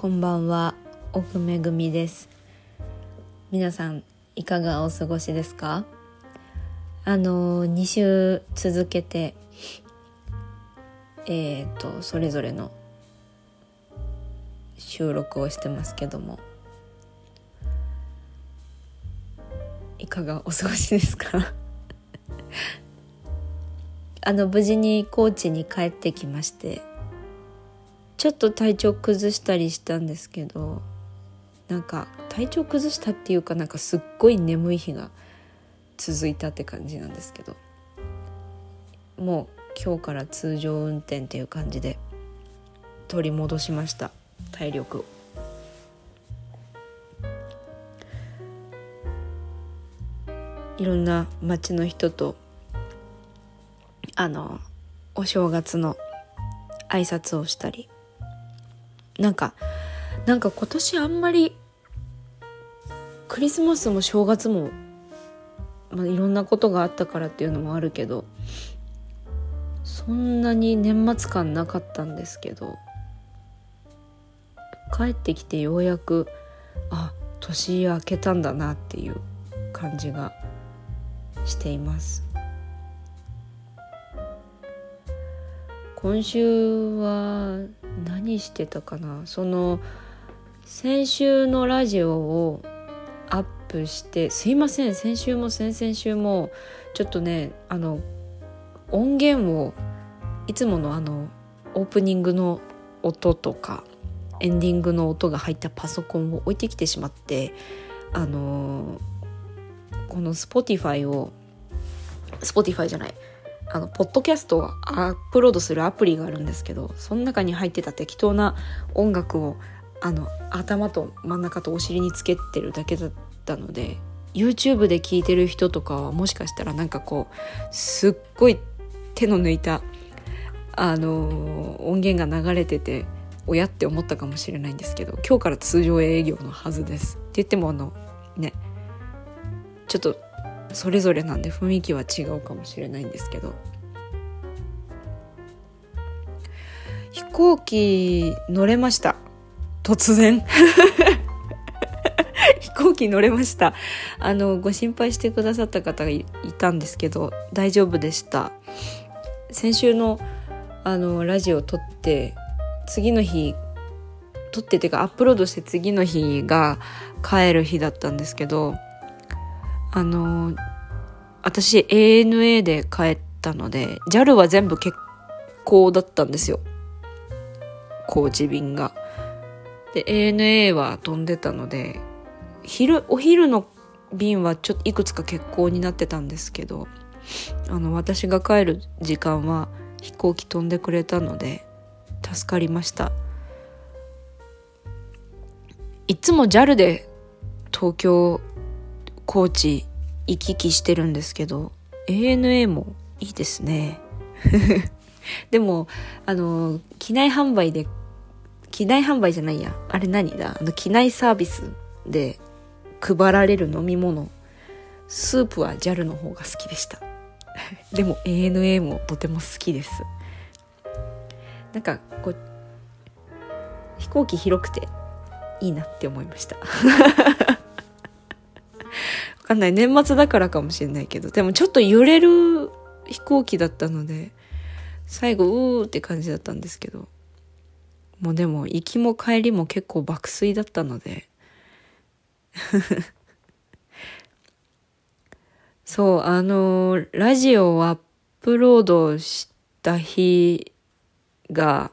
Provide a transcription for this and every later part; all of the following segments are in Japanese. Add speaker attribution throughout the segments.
Speaker 1: こんばんは。奥めぐみです。皆さんいかがお過ごしですか？あの2週続けてえっ、ー、とそれぞれの収録をしてますけども。いかがお過ごしですか？あの無事に高知に帰ってきましてちょっと体調崩したりしたんですけどなんか体調崩したっていうかなんかすっごい眠い日が続いたって感じなんですけどもう今日から通常運転っていう感じで取り戻しました体力を。いろんな町の人とあのお正月の挨拶をしたりなんかなんか今年あんまりクリスマスも正月も、まあ、いろんなことがあったからっていうのもあるけどそんなに年末感なかったんですけど帰ってきてようやくあ年明けたんだなっていう感じがしています。今週は何してたかな？その先週のラジオをアップしてすいません先週も先々週もちょっとねあの音源をいつものあのオープニングの音とかエンディングの音が入ったパソコンを置いてきてしまってあのこの Spotify を Spotify じゃないあのポッドキャストをアップロードするアプリがあるんですけどその中に入ってた適当な音楽をあの頭と真ん中とお尻につけてるだけだったので YouTube で聴いてる人とかはもしかしたらなんかこうすっごい手の抜いたあの音源が流れてて親って思ったかもしれないんですけど今日から通常営業のはずです。って言ってもあのねちょっとそれぞれなんで雰囲気は違うかもしれないんですけど飛行機乗れました。突然。飛行機乗れました。あのご心配してくださった方がいたんですけど大丈夫でした。先週のあのラジオ撮って次の日撮っててかアップロードして次の日が帰る日だったんですけどあの私 ANA で帰ったので JAL は全部欠航だったんですよ。高知便が。で ANA は飛んでたので昼お昼の便はちょっといくつか欠航になってたんですけどあの私が帰る時間は飛行機飛んでくれたので助かりましたいつも JAL で東京高知行き来してるんですけど ANA もいいですね でもあの機内販売で機内販売じゃないや。あれ何だ？あの機内サービスで配られる飲み物。スープは JAL の方が好きでした。でも ANA もとても好きです。なんかこう飛行機広くていいなって思いました。かんない。年末だからかもしれないけど。でもちょっと揺れる飛行機だったので最後うーって感じだったんですけど。もうでも行きも帰りも結構爆睡だったので。そうあのラジオをアップロードした日が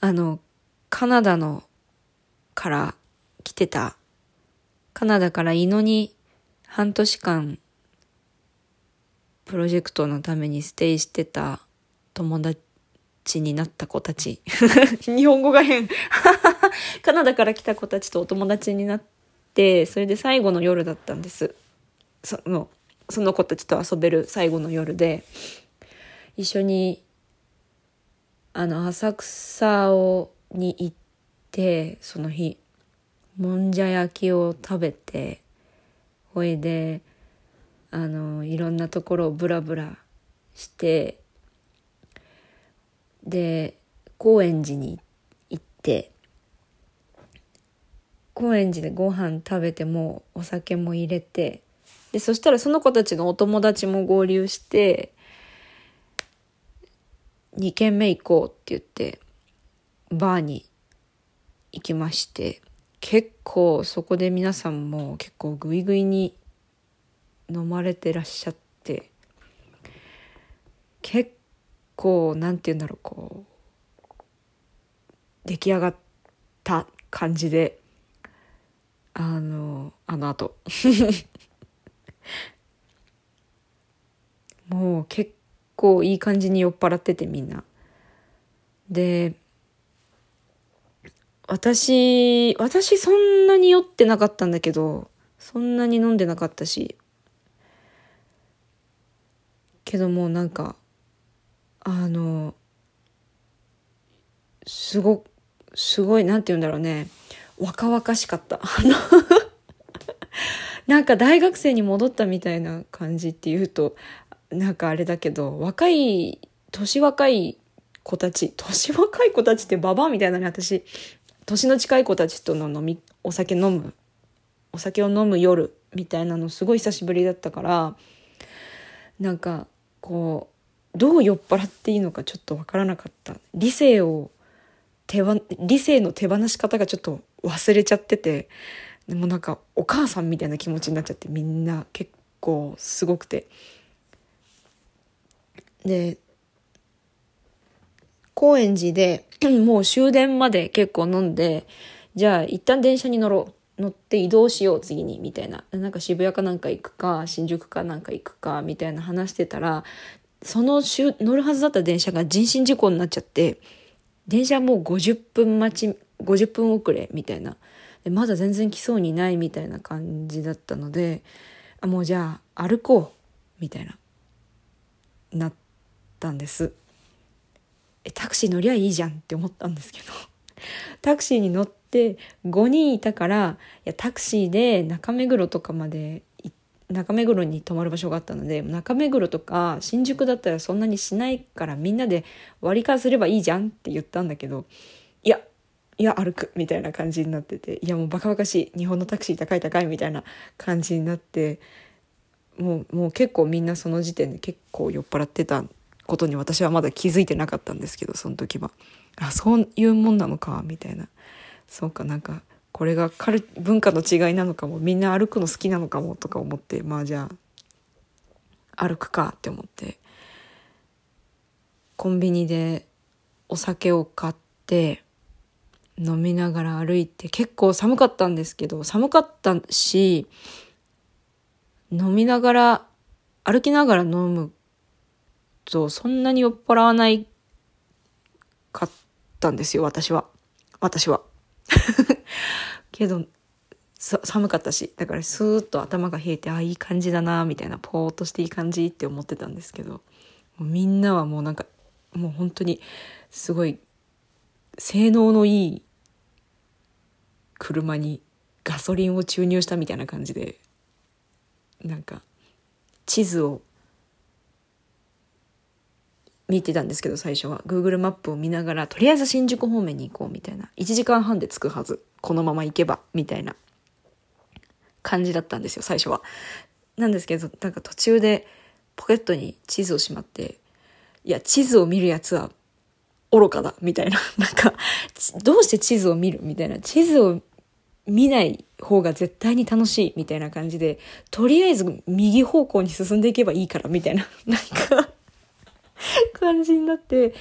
Speaker 1: あのカナダのから来てた。カナダから伊野に半年間プロジェクトのためにステイしてた友達になった子たち。日本語が変。カナダから来た子たちとお友達になって、それで最後の夜だったんです。その、その子たちと遊べる最後の夜で、一緒に、あの、浅草を、に行って、その日、もんじゃ焼きを食べてほいであのいろんなところをブラブラしてで高円寺に行っで高円寺でご飯食べてもお酒も入れてでそしたらその子たちのお友達も合流して2軒目行こうって言ってバーに行きまして結構そこで皆さんも結構グイグイに飲まれてらっしゃって結構なんて言うんだろうこう出来上がった感じであのあの後 もう結構いい感じに酔っ払っててみんな。で私私そんなに酔ってなかったんだけどそんなに飲んでなかったしけどもうなんかあのすごすごいなんて言うんだろうね若々しかった。なんか大学生に戻ったみたいな感じっていうとなんかあれだけど若い年若い子たち年若い子たちってババアみたいなね私年の近い子たちとの飲みお酒飲むお酒を飲む夜みたいなのすごい久しぶりだったからなんかこうどう酔っ払っていいのかちょっとわからなかった。理性を手理性の手放し方がちょっと忘れちゃっててでもなんかお母さんみたいな気持ちになっちゃってみんな結構すごくて。で高円寺で もう終電まで結構飲んでじゃあ一旦電車に乗ろう。乗って移動しよう次にみたいな。なんか渋谷かなんか行くか新宿かなんか行くかみたいな話してたらその乗るはずだった電車が人身事故になっちゃって電車もう50分待ち50分遅れみたいな。でまだ全然来そうにないみたいな感じだったのであもうじゃあ歩こうみたいななったんです。えタクシー乗りゃいいじゃんって思ったんですけど。タクシーに乗って5人いたからいやタクシーで中目黒とかまで中目黒に泊まる場所があったので中目黒とか新宿だったらそんなにしないからみんなで割り勘すればいいじゃんって言ったんだけどいやいや歩くみたいな感じになってていやもうバカバカしい日本のタクシー高い高いみたいな感じになってもうもう結構みんなその時点で結構酔っ払ってたことに私はまだ気づいてなかったんですけどその時は。あそういうもんなのかみたいな。そうかなんかこれがカル文化の違いなのかもみんな歩くの好きなのかもとか思ってまあじゃあ歩くかって思ってコンビニでお酒を買って飲みながら歩いて結構寒かったんですけど寒かったし飲みながら歩きながら飲むとそんなに酔っ払わないかったんですよ私は。私は。けど寒かったしだからスーッと頭が冷えてああいい感じだなみたいなポーっとしていい感じって思ってたんですけどみんなはもうなんかもう本当にすごい性能のいい車にガソリンを注入したみたいな感じでなんか地図を見てたんですけど最初は。Google マップを見ながらとりあえず新宿方面に行こうみたいな。1時間半で着くはず。このまま行けばみたいな。感じだったんですよ最初は。なんですけどなんか途中でポケットに地図をしまっていや地図を見るやつは愚かだみたいな。なんかどうして地図を見るみたいな。地図を見ない方が絶対に楽しいみたいな感じでとりあえず右方向に進んでいけばいいからみたいな。なんか 感じになって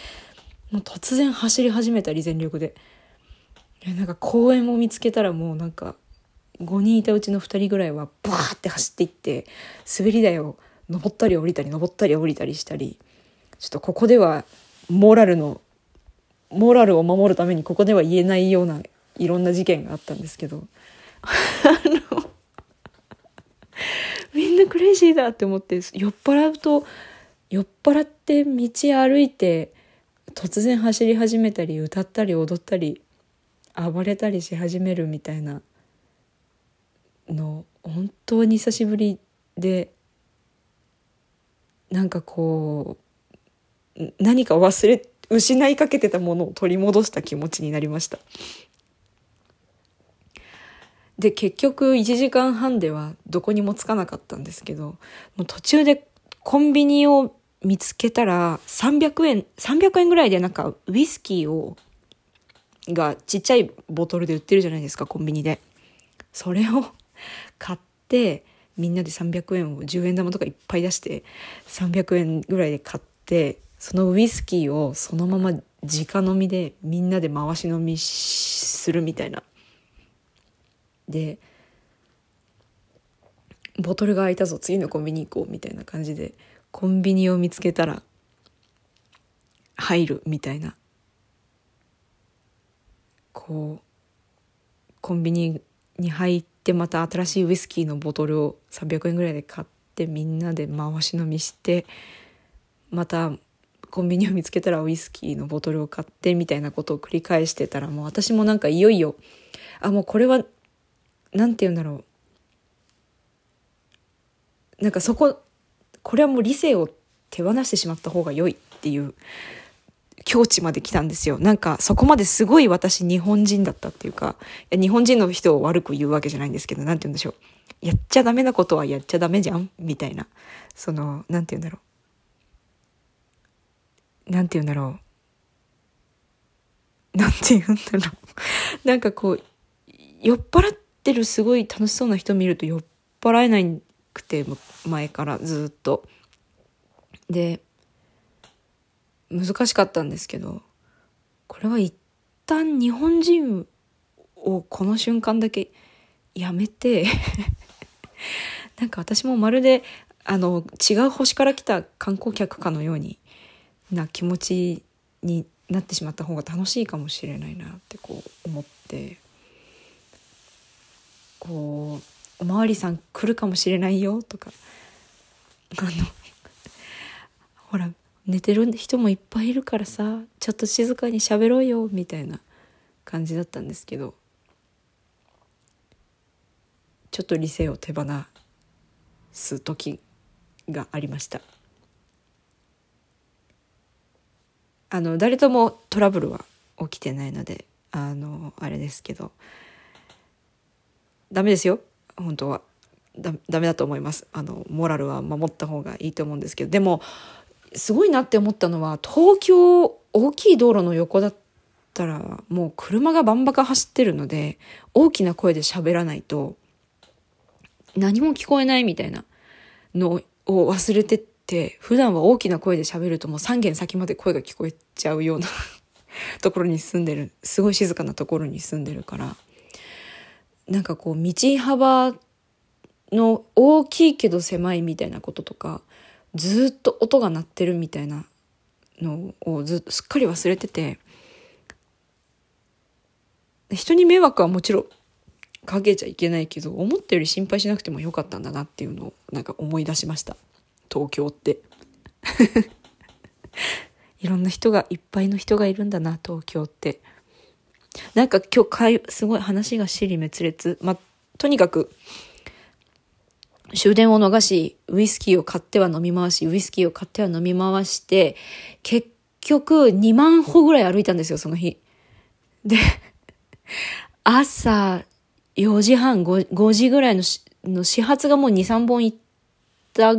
Speaker 1: もう突然走り始めたり全力で。なんか公園を見つけたらもうなんか5人いたうちの2人ぐらいはバーって走っていって滑り台を登ったり降りたり登ったり降りたりしたりちょっとここではモラルのモラルを守るためにここでは言えないようないろんな事件があったんですけど。あのみんなクレイジーだって思って酔っ払うと酔っ払って道歩いて突然走り始めたり歌ったり踊ったり暴れたりし始めるみたいなの本当に久しぶりでなんかこう何か忘れ失いかけてたものを取り戻した気持ちになりましたで結局1時間半ではどこにも着かなかったんですけどもう途中でコンビニを見つけたら300円300円ぐらいでなんかウイスキーをがちっちゃいボトルで売ってるじゃないですかコンビニで。それを 買ってみんなで300円を10円玉とかいっぱい出して300円ぐらいで買ってそのウイスキーをそのまま直飲みでみんなで回し飲みするみたいな。でボトルが開いたぞ次のコンビニ行こうみたいな感じで。コンビニを見つけたら入るみたいな。こうコンビニに入ってまた新しいウイスキーのボトルを300円ぐらいで買ってみんなで回し飲みしてまたコンビニを見つけたらウイスキーのボトルを買ってみたいなことを繰り返してたらもう私もなんかいよいよあもうこれは何て言うんだろう。なんかそここれはもう理性を手放してしまった方が良いっていう境地まで来たんですよ。なんかそこまですごい私日本人だったっていうか、日本人の人を悪く言うわけじゃないんですけど、なんて言うんでしょう。やっちゃダメなことはやっちゃダメじゃんみたいな。その、なんて言うんだろう。なんて言うんだろう。なんて言うんだろう。なんかこう、酔っ払ってるすごい楽しそうな人見ると酔っ払えないんくて、前からずっと。で、難しかったんですけどこれは一旦日本人をこの瞬間だけやめて なんか私もまるであの違う星から来た観光客かのようにな気持ちになってしまった方が楽しいかもしれないなってこう思ってこう「おまわりさん来るかもしれないよ」とか。あのほら寝てる人もいっぱいいるからさちょっと静かに喋ろうよみたいな感じだったんですけどちょっと理性を手放す時がありました。あの誰ともトラブルは起きてないのであのあれですけどダメですよ。本当はダメだと思います。あのモラルは守った方がいいと思うんですけど。でもすごいなって思ったのは東京大きい道路の横だったらもう車がバンバカ走ってるので大きな声で喋らないと何も聞こえないみたいなのを忘れてって普段は大きな声で喋るともう3軒先まで声が聞こえちゃうような ところに住んでるすごい静かなところに住んでるから。なんかこう道幅の大きいけど狭いみたいなこととかずっと音が鳴ってるみたいなのをずっとすっかり忘れてて人に迷惑はもちろんかけちゃいけないけど思ったより心配しなくてもよかったんだなっていうのをなんか思い出しました。東京って。いろんな人がいっぱいの人がいるんだな東京って。なんか今日かいすごい話が尻滅裂まあとにかく終電を逃し、ウイスキーを買っては飲み回し、ウイスキーを買っては飲み回して、結局2万歩ぐらい歩いたんですよ、その日。で、朝4時半、5, 5時ぐらいのの始発がもう2、3本行った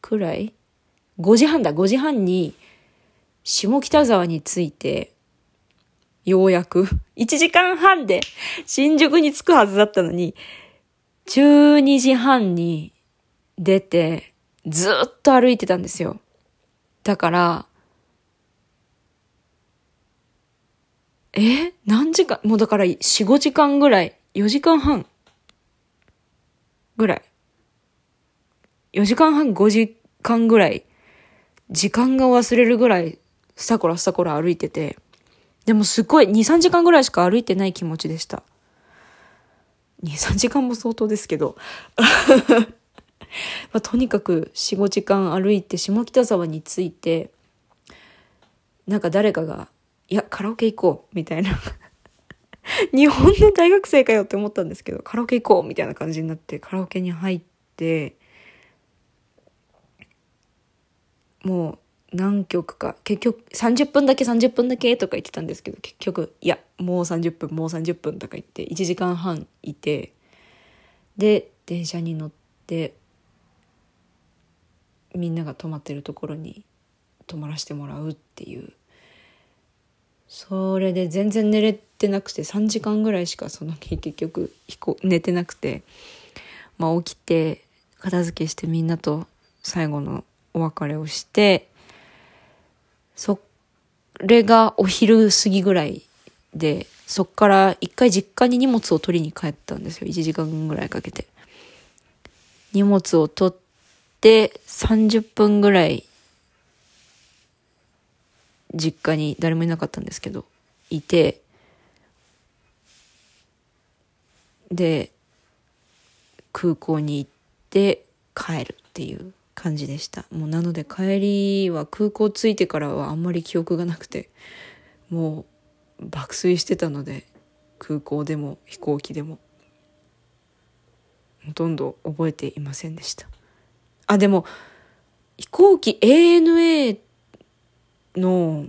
Speaker 1: くらい ?5 時半だ、5時半に下北沢に着いて、ようやく、1時間半で新宿に着くはずだったのに、12時半に出て、ずっと歩いてたんですよ。だから、え？何時間？もうだから4、5時間ぐらい、4時間半ぐらい。4時間半、5時間ぐらい、時間が忘れるぐらい、スタコラスタコラ歩いてて、でもすごい2、3時間ぐらいしか歩いてない気持ちでした。23時間も相当ですけど まあ、とにかく45時間歩いて下北沢に着いてなんか誰かが「いやカラオケ行こう」みたいな 日本の大学生かよって思ったんですけどカラオケ行こうみたいな感じになってカラオケに入ってもう何曲か。結局30分だけ30分だけとか言ってたんですけど結局いやもう30分もう30分とか言って1時間半いてで電車に乗ってみんなが泊まってるところに泊まらせてもらうっていう。それで全然寝れてなくて3時間ぐらいしかその日結局寝てなくて、まあ、起きて片付けしてみんなと最後のお別れをしてそれがお昼過ぎぐらいでそっから一回実家に荷物を取りに帰ったんですよ。1時間ぐらいかけて。荷物を取って30分ぐらい実家に誰もいなかったんですけど、いて、で、空港に行って帰るっていう。感じでした。もうなので帰りは空港着いてからはあんまり記憶がなくて、もう爆睡してたので、空港でも飛行機でも、ほとんど覚えていませんでした。あ、でも、飛行機 ANA の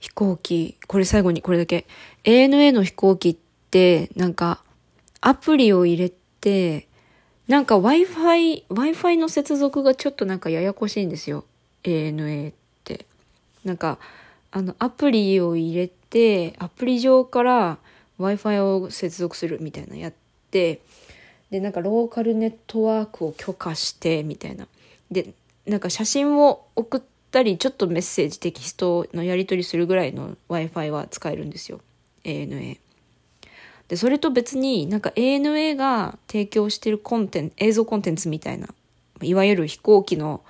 Speaker 1: 飛行機、これ最後にこれだけ。ANA の飛行機って、なんか、アプリを入れて、なんか Wi-Fi、Wi-Fi の接続がちょっとなんかややこしいんですよ。ANA って。なんか、あの、アプリを入れて、アプリ上から Wi-Fi を接続するみたいなやって、で、なんかローカルネットワークを許可して、みたいな。で、なんか写真を送っ、たりちょっとメッセージテキストのやり取りするぐらいの Wi-Fi は使えるんですよ ANA でそれと別になんか ANA が提供してるコンテンツ映像コンテンツみたいないわゆる飛行機の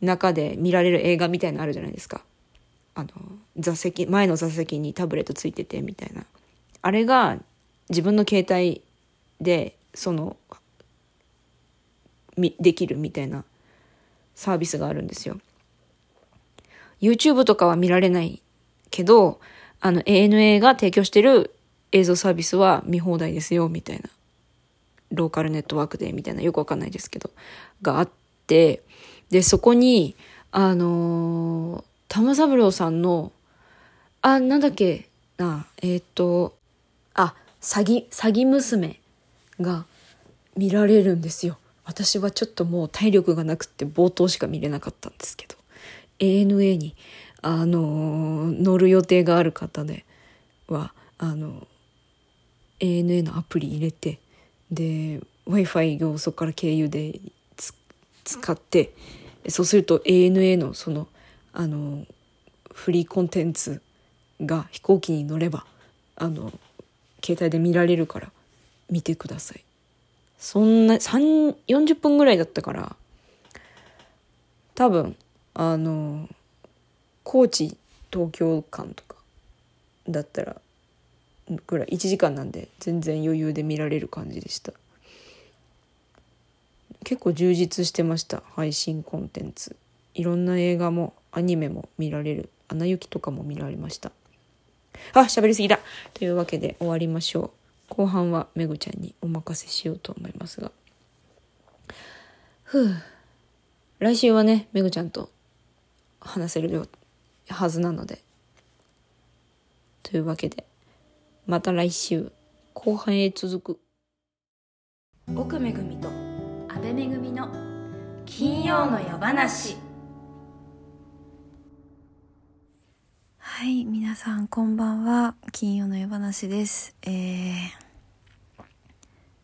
Speaker 1: 中で見られる映画みたいなのあるじゃないですかあの座席前の座席にタブレットついててみたいなあれが自分の携帯でそのできるみたいなサービスがあるんですよ。YouTube とかは見られないけど、あの ANA が提供してる映像サービスは見放題ですよ、みたいな。ローカルネットワークで、みたいな、よくわかんないですけど、があって、で、そこに、あのー、玉三郎さんの、あ、なんだっけな、えっ、ー、と、あ、詐欺、詐欺娘が見られるんですよ。私はちょっともう体力がなくって冒頭しか見れなかったんですけど。ANA に、あの乗る予定がある方では、あの ANA のアプリ入れて、で、Wi-Fi をそこから経由で使って、そうすると ANA のその、あのフリーコンテンツが飛行機に乗れば、あの、携帯で見られるから見てください。そんな、40分ぐらいだったから、多分あの高知東京間とかだったらぐらい1時間なんで全然余裕で見られる感じでした。結構充実してました配信コンテンツ。いろんな映画もアニメも見られる「アナ雪」とかも見られました。あ喋りすぎだ。というわけで終わりましょう。後半はめぐちゃんにお任せしようと思いますが。ふう。来週はねめぐちゃんと話せるはずなので。というわけで、また来週、後半へ続く。
Speaker 2: 奥めぐみと安倍めぐみの金曜の夜話。はい、皆さんこんばんは。金曜の夜話です。えー、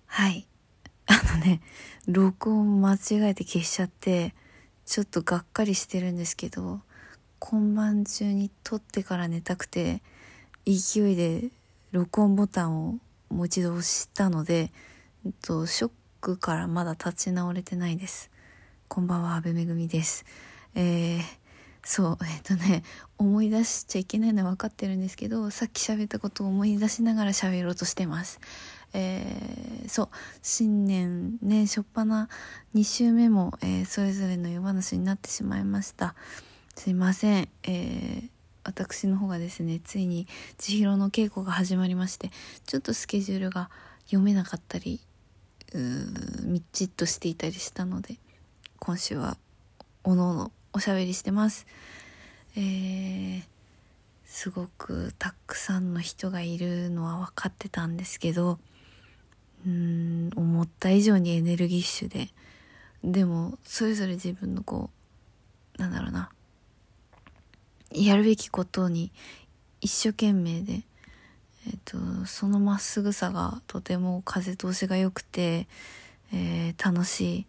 Speaker 2: はい。あのね、録音間違えて消しちゃって、ちょっとがっかりしてるんですけど今晩中に撮ってから寝たくて勢いで録音ボタンをもう一度押したので、えっと、ショックからまだ立ち直れてないです。こんばんは阿部めぐみです。えー、そうえっとね思い出しちゃいけないのは分かってるんですけどさっき喋ったことを思い出しながら喋ろうとしてます。えー、そう新年ね初っ端2週目も、えー、それぞれの夜話になってしまいました。すいません、えー、私の方がですねついに千尋の稽古が始まりましてちょっとスケジュールが読めなかったりうみっちっとしていたりしたので今週はおのおのおしゃべりしてます。えー、すごくたくさんの人がいるのは分かってたんですけど、うん、思った以上にエネルギッシュで、でも、それぞれ自分のこう、なんだろうな、やるべきことに一生懸命で、えっ、と、そのまっすぐさがとても風通しが良くて、えー、楽しい、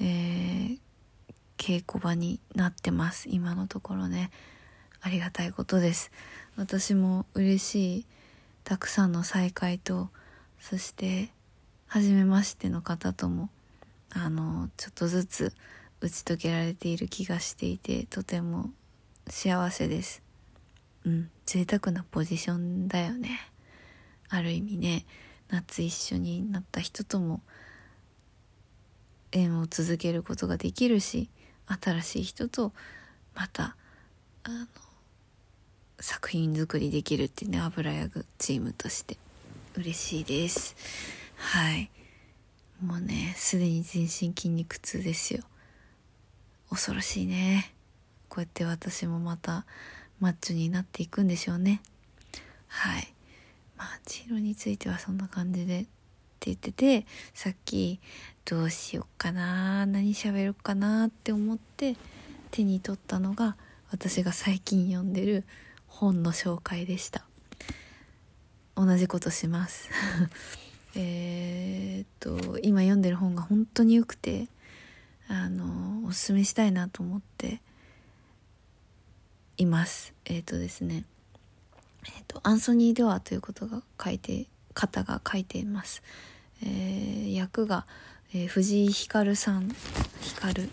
Speaker 2: えー、稽古場になってます。今のところね。ありがたいことです。私も嬉しいたくさんの再会とそして初めましての方ともあのちょっとずつ打ち解けられている気がしていてとても幸せです。うん。贅沢なポジションだよね。ある意味ね。夏一緒になった人とも縁を続けることができるし新しい人とまたあの作品作りできるっていうね油やぐチームとして。嬉しいです。はい。もうねすでに全身筋肉痛ですよ。恐ろしいね。こうやって私もまたマッチョになっていくんでしょうね。はい。まあ千尋についてはそんな感じでって言っててさっきどうしよっかな何喋るかなって思って手に取ったのが私が最近読んでる本の紹介でした。同じことします。えっと今読んでる本が本当に良くてあのおすすめしたいなと思っています。えっ、ー、とですね。えっ、とアンソニー・デワということが書いて方が書いています。えー、役が、えー、藤井光さん光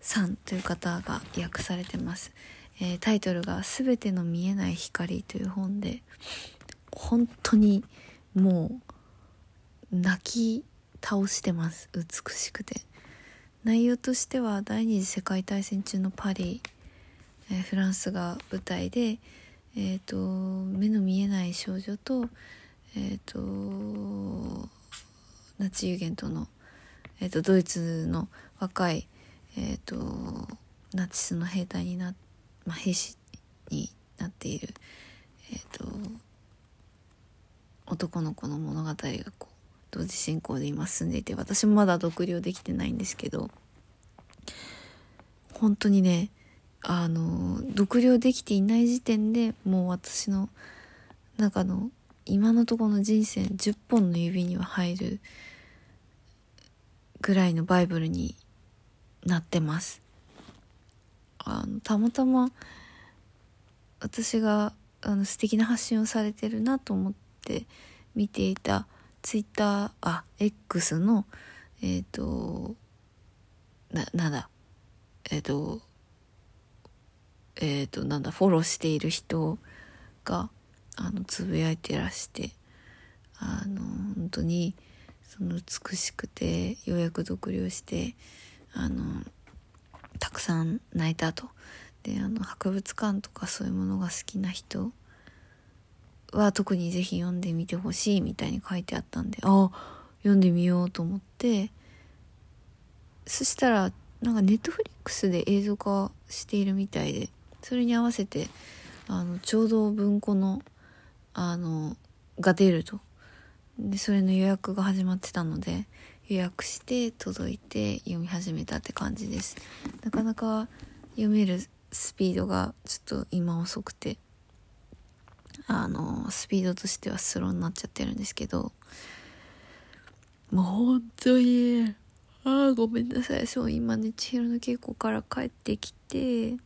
Speaker 2: さんという方が訳されてます、えー、タイトルが「すべての見えない光」という本で本当にもう泣き倒してます。美しくて。内容としては第二次世界大戦中のパリ、えー、フランスが舞台で、えーと、目の見えない少女と,、えーとナチユゲントの、えーと、ドイツの若い、えーと、ナチスの兵隊にな、まあ、兵士になっている、えーと、男の子の物語がこう同時進行で今進んでいて私もまだ読了できてないんですけど本当にねあの読了できていない時点でもう私の中の今のところの人生10本の指には入るぐらいのバイブルになってます。あのたまたま私があの素敵な発信をされてるなと思って見ていたツイッターあ X のえっ、ー、とななんだえっ、ー、とえっ、ー、となんだフォローしている人があのつぶやいてらしてあの本当にその美しくてようやく読了してあのたくさん泣いたと。であの博物館とかそういうものが好きな人は特に是非読んでみてほしいみたいに書いてあったんでああ読んでみようと思ってそしたらなんかネットフリックスで映像化しているみたいでそれに合わせてあのちょうど文庫のあのが出ると。でそれの予約が始まってたので予約して届いて読み始めたって感じです。なかなか読めるスピードがちょっと今遅くてあのスピードとしてはスローになっちゃってるんですけどもう本当にああごめんなさい。そう今ね千尋の稽古から帰ってきて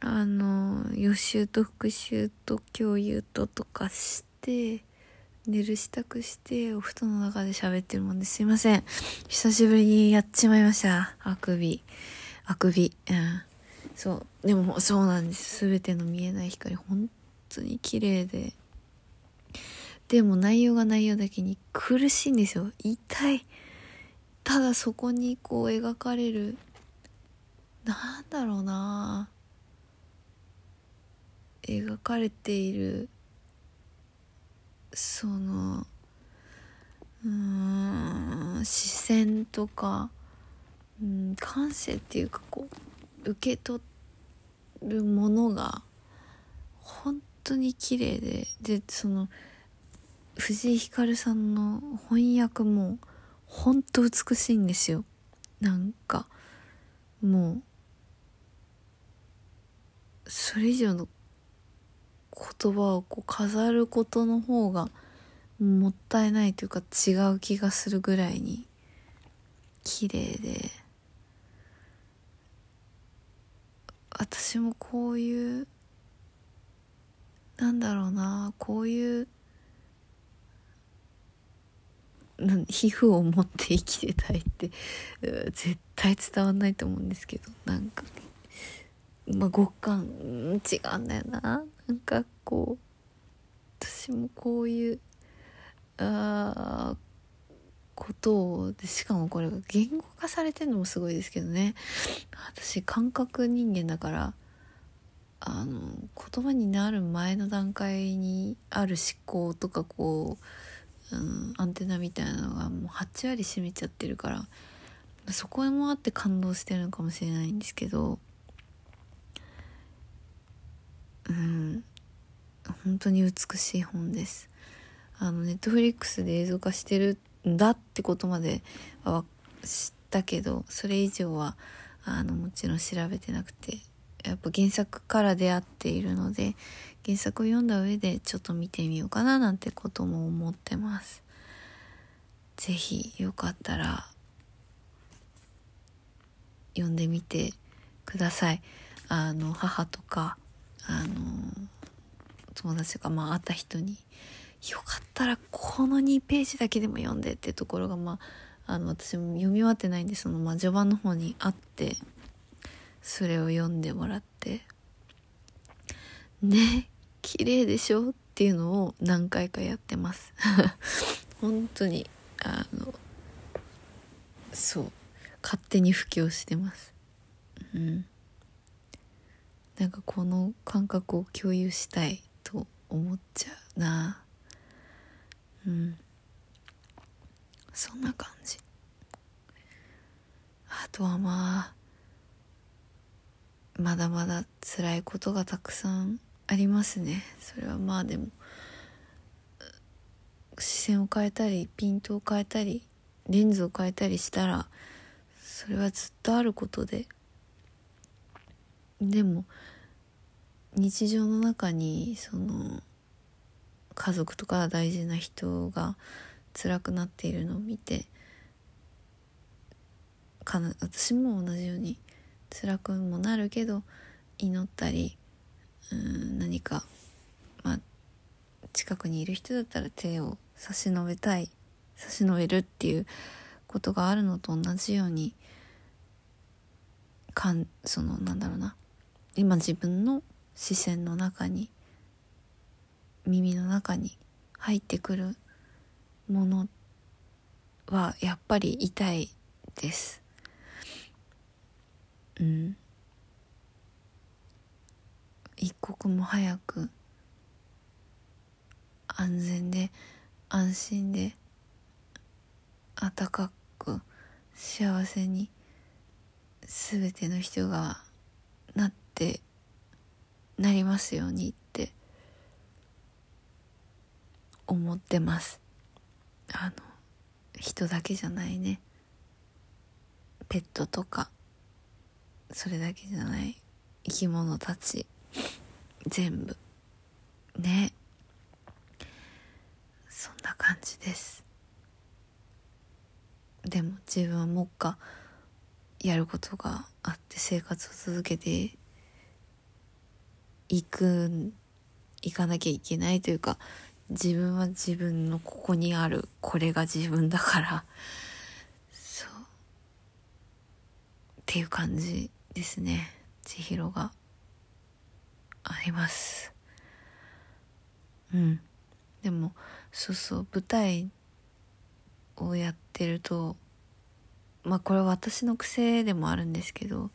Speaker 2: あの予習と復習と共有ととかして寝る支度してお布団の中で喋ってるもんですいません。久しぶりにやっちまいました。あくび。あくび。うん。そう。でもそうなんです。全ての見えない光本当に綺麗で。でも内容が内容だけに苦しいんですよ。痛い。ただそこにこう描かれる。なんだろうな。描かれているそのうん視線とか、うん、感性っていうかこう受け取るものが本当に綺麗ででその藤井ひかるさんの翻訳も本当美しいんですよ。なんかもうそれ以上の言葉をこう飾ることの方がもったいないというか違う気がするぐらいに綺麗で。私もこういうなんだろうなこういう皮膚を持って生きてたいって絶対伝わんないと思うんですけどなんか。まあ極感違うんだよな。なんかこう私もこういうあことをでしかもこれが言語化されてるのもすごいですけどね。私感覚人間だからあの言葉になる前の段階にある思考とかこう、うん、アンテナみたいなのがもう8割占めちゃってるからそこもあって感動してるのかもしれないんですけどうん。本当に美しい本です。あのネットフリックスで映像化してるんだってことまでは知ったけどそれ以上はあのもちろん調べてなくてやっぱ原作から出会っているので原作を読んだ上でちょっと見てみようかななんてことも思ってます。是非よかったら読んでみてください。あの母とかあの友達がまあ会った人によかったらこの2ページだけでも読んでっていうところがまああの私も読み終わってないんでそのまあ序盤の方にあってそれを読んでもらってね綺麗でしょっていうのを何回かやってます。本当にあのそう勝手に布教してます。うん。なんかこの感覚を共有したいと思っちゃうな。うん。そんな感じ。あとはまあまだまだ辛いことがたくさんありますね。それはまあでも視線を変えたりピントを変えたりレンズを変えたりしたらそれはずっとあることで。でも日常の中にその家族とか大事な人が辛くなっているのを見てかな私も同じように辛くもなるけど祈ったりうん何か、まあ、近くにいる人だったら手を差し伸べたい差し伸べるっていうことがあるのと同じようにかんそのなんだろうな今自分の視線の中に耳の中に入ってくるものはやっぱり痛いです。うん。一刻も早く安全で安心で温かく幸せに全ての人がなってなりますようにって思ってます。あの人だけじゃないね。ペットとかそれだけじゃない。生き物たち。全部。ね。そんな感じです。でも自分はもっかやることがあって生活を続けて行く行かなきゃいけないというか自分は自分のここにあるこれが自分だからそう。っていう感じですね。千尋が。あります。うん。でもそうそう舞台をやってるとまあこれは私の癖でもあるんですけど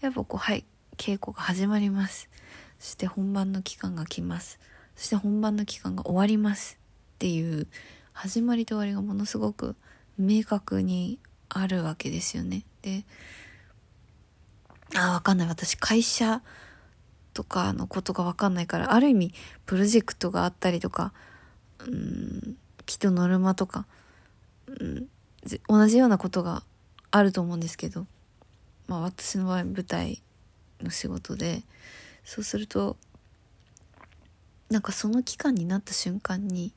Speaker 2: やっぱこうはい稽古が始まります。そして本番の期間が来ます。そして本番の期間が終わりますっていう始まりと終わりがものすごく明確にあるわけですよね。であわかんない。私会社とかのことがわかんないからある意味プロジェクトがあったりとかうんきっとノルマとか、うん、同じようなことがあると思うんですけど、まあ、私の場合舞台の仕事でそうするとなんかその期間になった瞬間に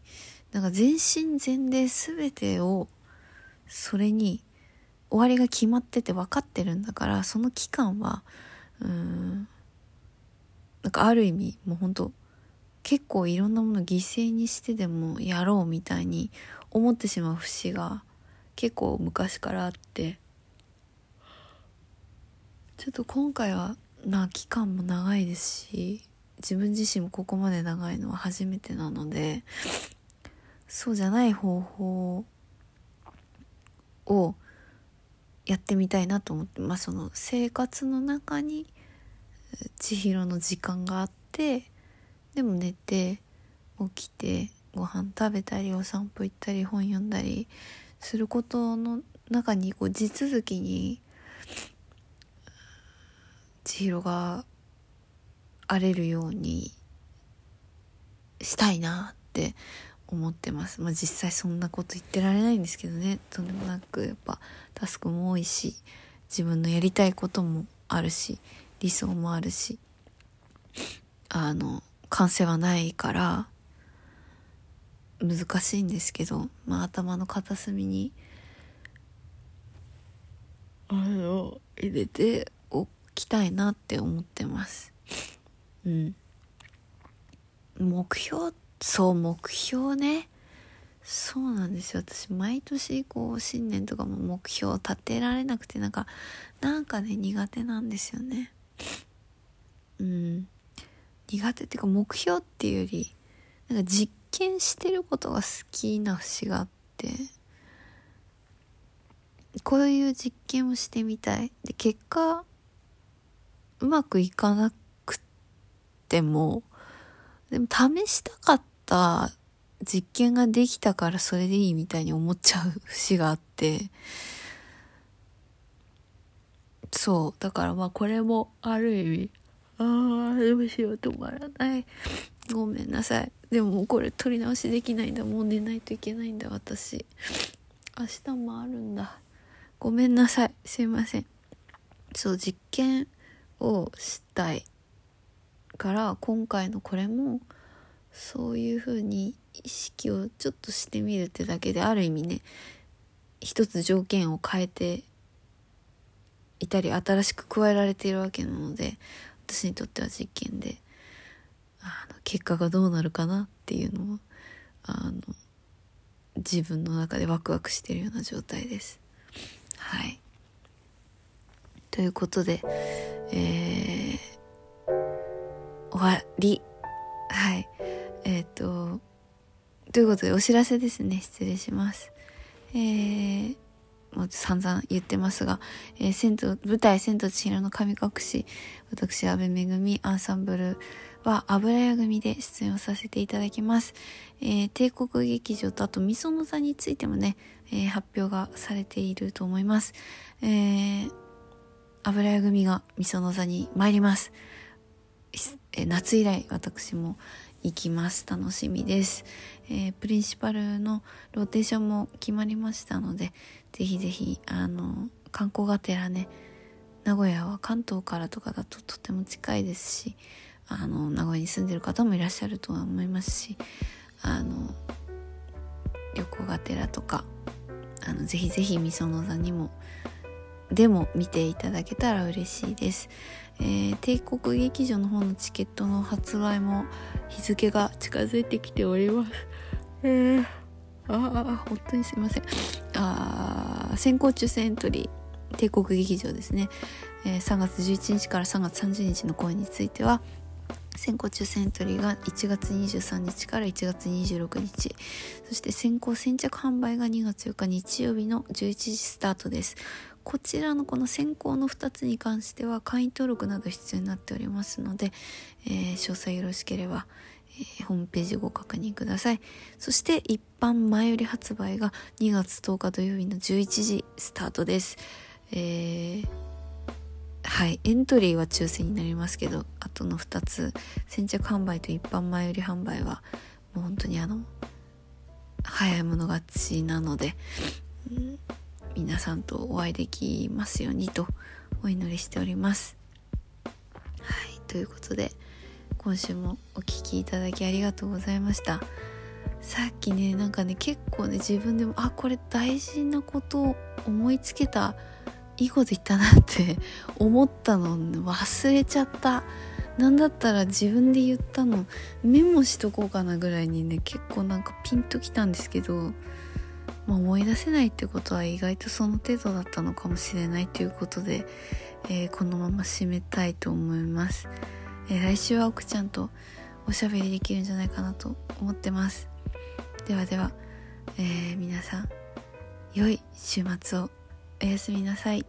Speaker 2: なんか全身全霊全てをそれに終わりが決まってて分かってるんだからその期間はうんなんかある意味もうほんと結構いろんなもの犠牲にしてでもやろうみたいに思ってしまう節が結構昔からあって。ちょっと今回はな期間も長いですし自分自身もここまで長いのは初めてなのでそうじゃない方法をやってみたいなと思ってまあその生活の中に千尋の時間があってでも寝て起きてご飯食べたりお散歩行ったり本読んだりすることの中にこう地続きに千尋が荒れるようにしたいなって思ってます。まあ実際そんなこと言ってられないんですけどね。とんでもなくやっぱタスクも多いし、自分のやりたいこともあるし、理想もあるし、あの、完成はないから難しいんですけど、まあ頭の片隅に、あの、入れてきたいなって思ってます。うん。目標、そう、目標ね。そうなんですよ。私、毎年、こう、新年とかも目標を立てられなくて、なんか、なんかね、苦手なんですよね。うん。苦手っていうか、目標っていうより、なんか実験してることが好きな節があって、こういう実験をしてみたい。で、結果、うまくいかなくても、でも試したかった実験ができたからそれでいいみたいに思っちゃう節があって、そう。だからまあこれもある意味、ああ、どうしよう止まらない。ごめんなさい。でももうこれ取り直しできないんだ。もう寝ないといけないんだ、私。明日もあるんだ。ごめんなさい。すいません。そう、実験をしたいから今回のこれもそういうふうに意識をちょっとしてみるってだけである意味ね一つ条件を変えていたり新しく加えられているわけなので私にとっては実験であの結果がどうなるかなっていうのをあの自分の中でワクワクしてるような状態です。はいということで、えー、終わり。はい。えっ、ー、と、ということでお知らせですね。失礼します。えー、もう散々言ってますが、えー、銭湯、舞台千と千尋の神隠し、私、安倍めぐみアンサンブルは油屋組で出演をさせていただきます。えー、帝国劇場とあと、みその座についてもね、えー、発表がされていると思います。えー油屋組がみその座に参ります。え夏以来私も行きます。楽しみです、えー、プリンシパルのローテーションも決まりましたので、ぜひぜひ、あの、観光がてらね、名古屋は関東からとかだととても近いですし、あの、名古屋に住んでる方もいらっしゃるとは思いますし、あの、旅行がてらとか、あの、ぜひぜひみその座にもでも見ていただけたら嬉しいです、えー、帝国劇場の方のチケットの発売も日付が近づいてきております。えー、ああ本当にすいません。あ先行抽選エントリー帝国劇場ですね、えー、3月11日から3月30日の公演については先行抽選エントリーが1月23日から1月26日。そして先行先着販売が2月4日日曜日の11時スタートです。こちらのこの先行の2つに関しては会員登録など必要になっておりますので、えー、詳細よろしければ、えー、ホームページご確認ください。そして一般前より発売が2月10日土曜日の11時スタートです。えー、はいエントリーは抽選になりますけどあとの2つ先着販売と一般前売り販売はもう本当にあの早い者勝ちなので、うん、皆さんとお会いできますようにとお祈りしております。はいということで今週もお聴きいただきありがとうございました。さっきねなんかね結構ね自分でもあこれ大事なことを思いつけたいいこと言ったなって 思ったの忘れちゃった。なんだったら自分で言ったのメモしとこうかなぐらいにね結構なんかピンときたんですけど、まあ、思い出せないってことは意外とその程度だったのかもしれないということで、えー、このまま締めたいと思います、えー、来週は奥ちゃんとおしゃべりできるんじゃないかなと思ってます。ではでは、えー、皆さん良い週末を。おやすみなさい。